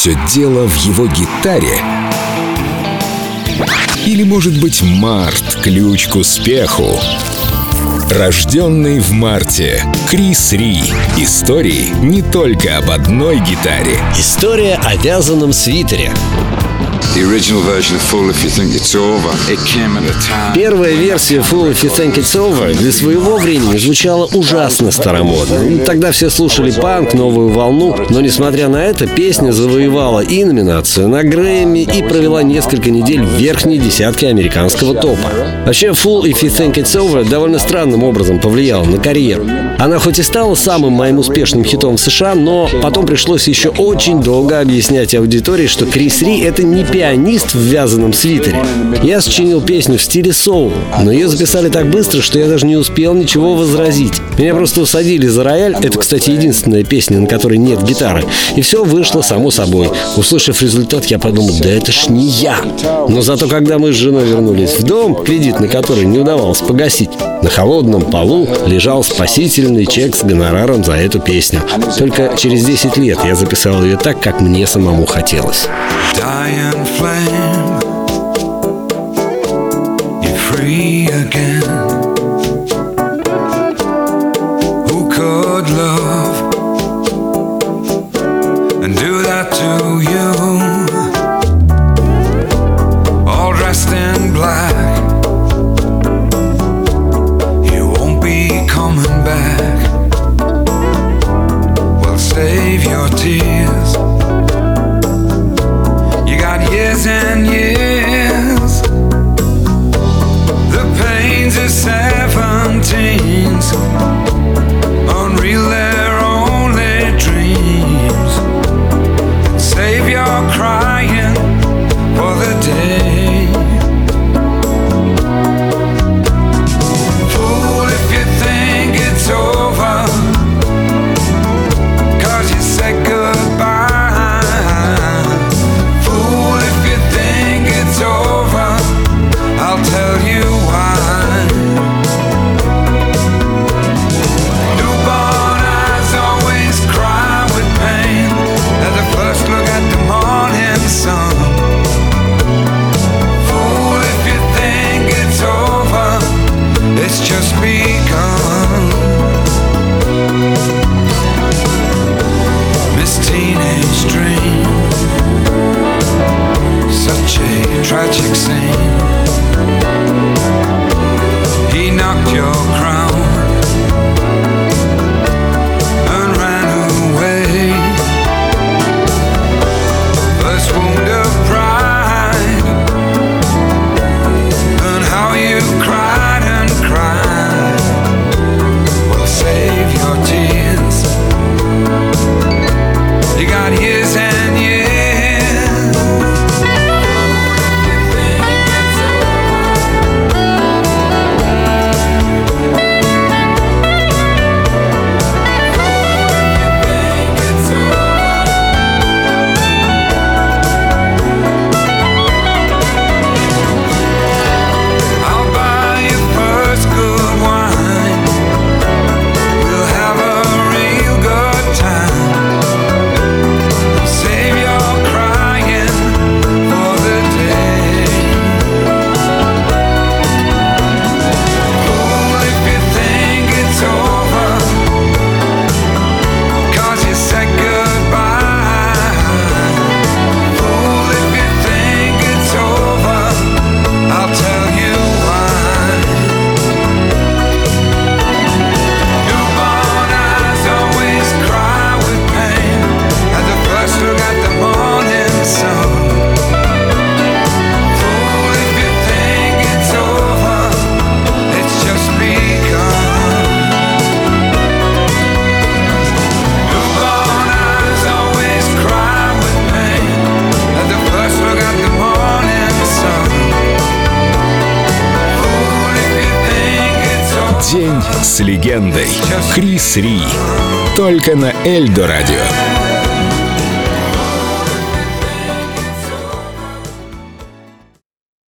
все дело в его гитаре? Или, может быть, март — ключ к успеху? Рожденный в марте. Крис Ри. Истории не только об одной гитаре. История о вязаном свитере. Первая версия Full If You Think It's Over для своего времени звучала ужасно старомодно. Тогда все слушали панк, новую волну, но несмотря на это, песня завоевала и номинацию на Грэмми, и провела несколько недель в верхней десятке американского топа. Вообще, Full If You Think It's Over довольно странным образом повлияла на карьеру. Она хоть и стала самым моим успешным хитом в США, но потом пришлось еще очень долго объяснять аудитории, что Крис Ри — это не пианист в вязаном свитере. Я сочинил песню в стиле соул, но ее записали так быстро, что я даже не успел ничего возразить. Меня просто усадили за рояль, это, кстати, единственная песня, на которой нет гитары, и все вышло само собой. Услышав результат, я подумал, да это ж не я. Но зато когда мы с женой вернулись в дом, кредит на который не удавалось погасить, на холодном полу лежал спасительный чек с гонораром за эту песню. Только через 10 лет я записал ее так, как мне самому хотелось. Flame. You're free again. Who could love and do that to you? День с легендой. Крис Ри. Только на Эльдо радио.